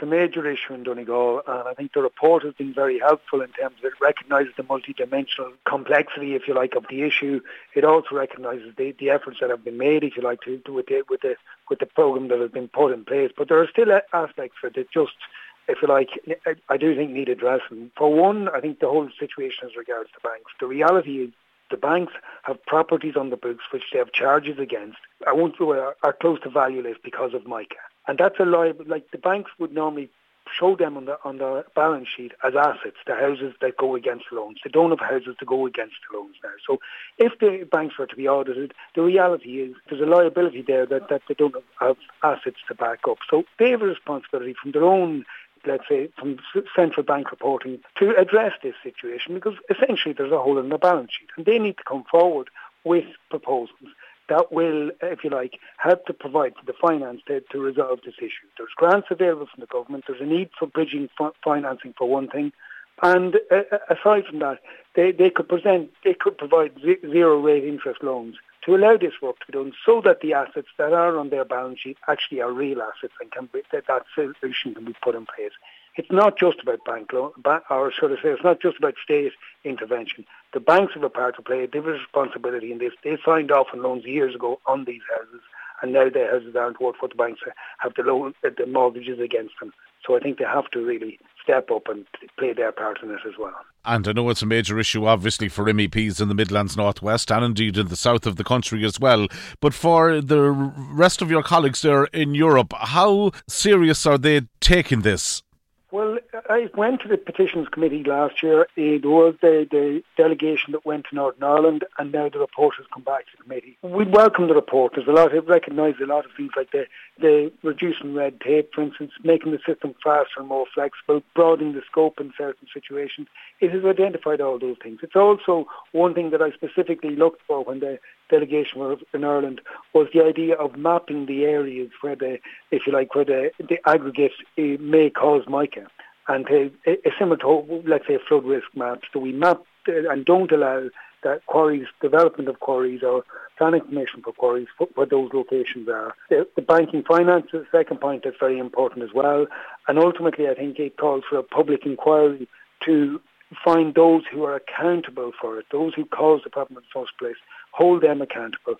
It's a major issue in Donegal, and I think the report has been very helpful in terms of it recognises the multidimensional complexity, if you like, of the issue. It also recognises the, the efforts that have been made, if you like, to, with the with the with the programme that has been put in place. But there are still aspects of it that just if you like, I do think need addressing. For one, I think the whole situation as regards to banks. The reality is the banks have properties on the books which they have charges against. I won't say are close to valueless because of MICA. And that's a liable, like the banks would normally show them on the on the balance sheet as assets, the houses that go against loans. They don't have houses to go against loans now. So if the banks were to be audited, the reality is there's a liability there that, that they don't have assets to back up. So they have a responsibility from their own let's say, from central bank reporting to address this situation because essentially there's a hole in the balance sheet and they need to come forward with proposals that will, if you like, help to provide the finance to, to resolve this issue. There's grants available from the government. There's a need for bridging financing for one thing. And uh, aside from that, they, they could present, they could provide zero rate interest loans to allow this work to be done so that the assets that are on their balance sheet actually are real assets and can be, that, that solution can be put in place. It's not just about bank loan, or should I say, it's not just about state intervention. The banks have a part to play. They have a responsibility in this. They signed off on loans years ago on these houses, and now their houses aren't worth what the banks have the loan, the mortgages against them. So I think they have to really step up and play their part in it as well. And I know it's a major issue, obviously, for MEPs in the Midlands Northwest and indeed in the south of the country as well. But for the rest of your colleagues there in Europe, how serious are they taking this? I went to the petitions committee last year. It was the, the delegation that went to Northern Ireland, and now the report has come back to the committee. We welcome the report. There's a lot. It recognised a lot of things like the the reducing red tape, for instance, making the system faster and more flexible, broadening the scope in certain situations. It has identified all those things. It's also one thing that I specifically looked for when the delegation was in Ireland was the idea of mapping the areas where the, if you like, where the, the aggregate uh, may cause mica. And uh, similar to, let's say, flood risk maps, so we map uh, and don't allow that quarries, development of quarries or planning permission for quarries, where those locations are. The, the banking finance is the second point that's very important as well. And ultimately, I think it calls for a public inquiry to find those who are accountable for it, those who caused the problem in the first place, hold them accountable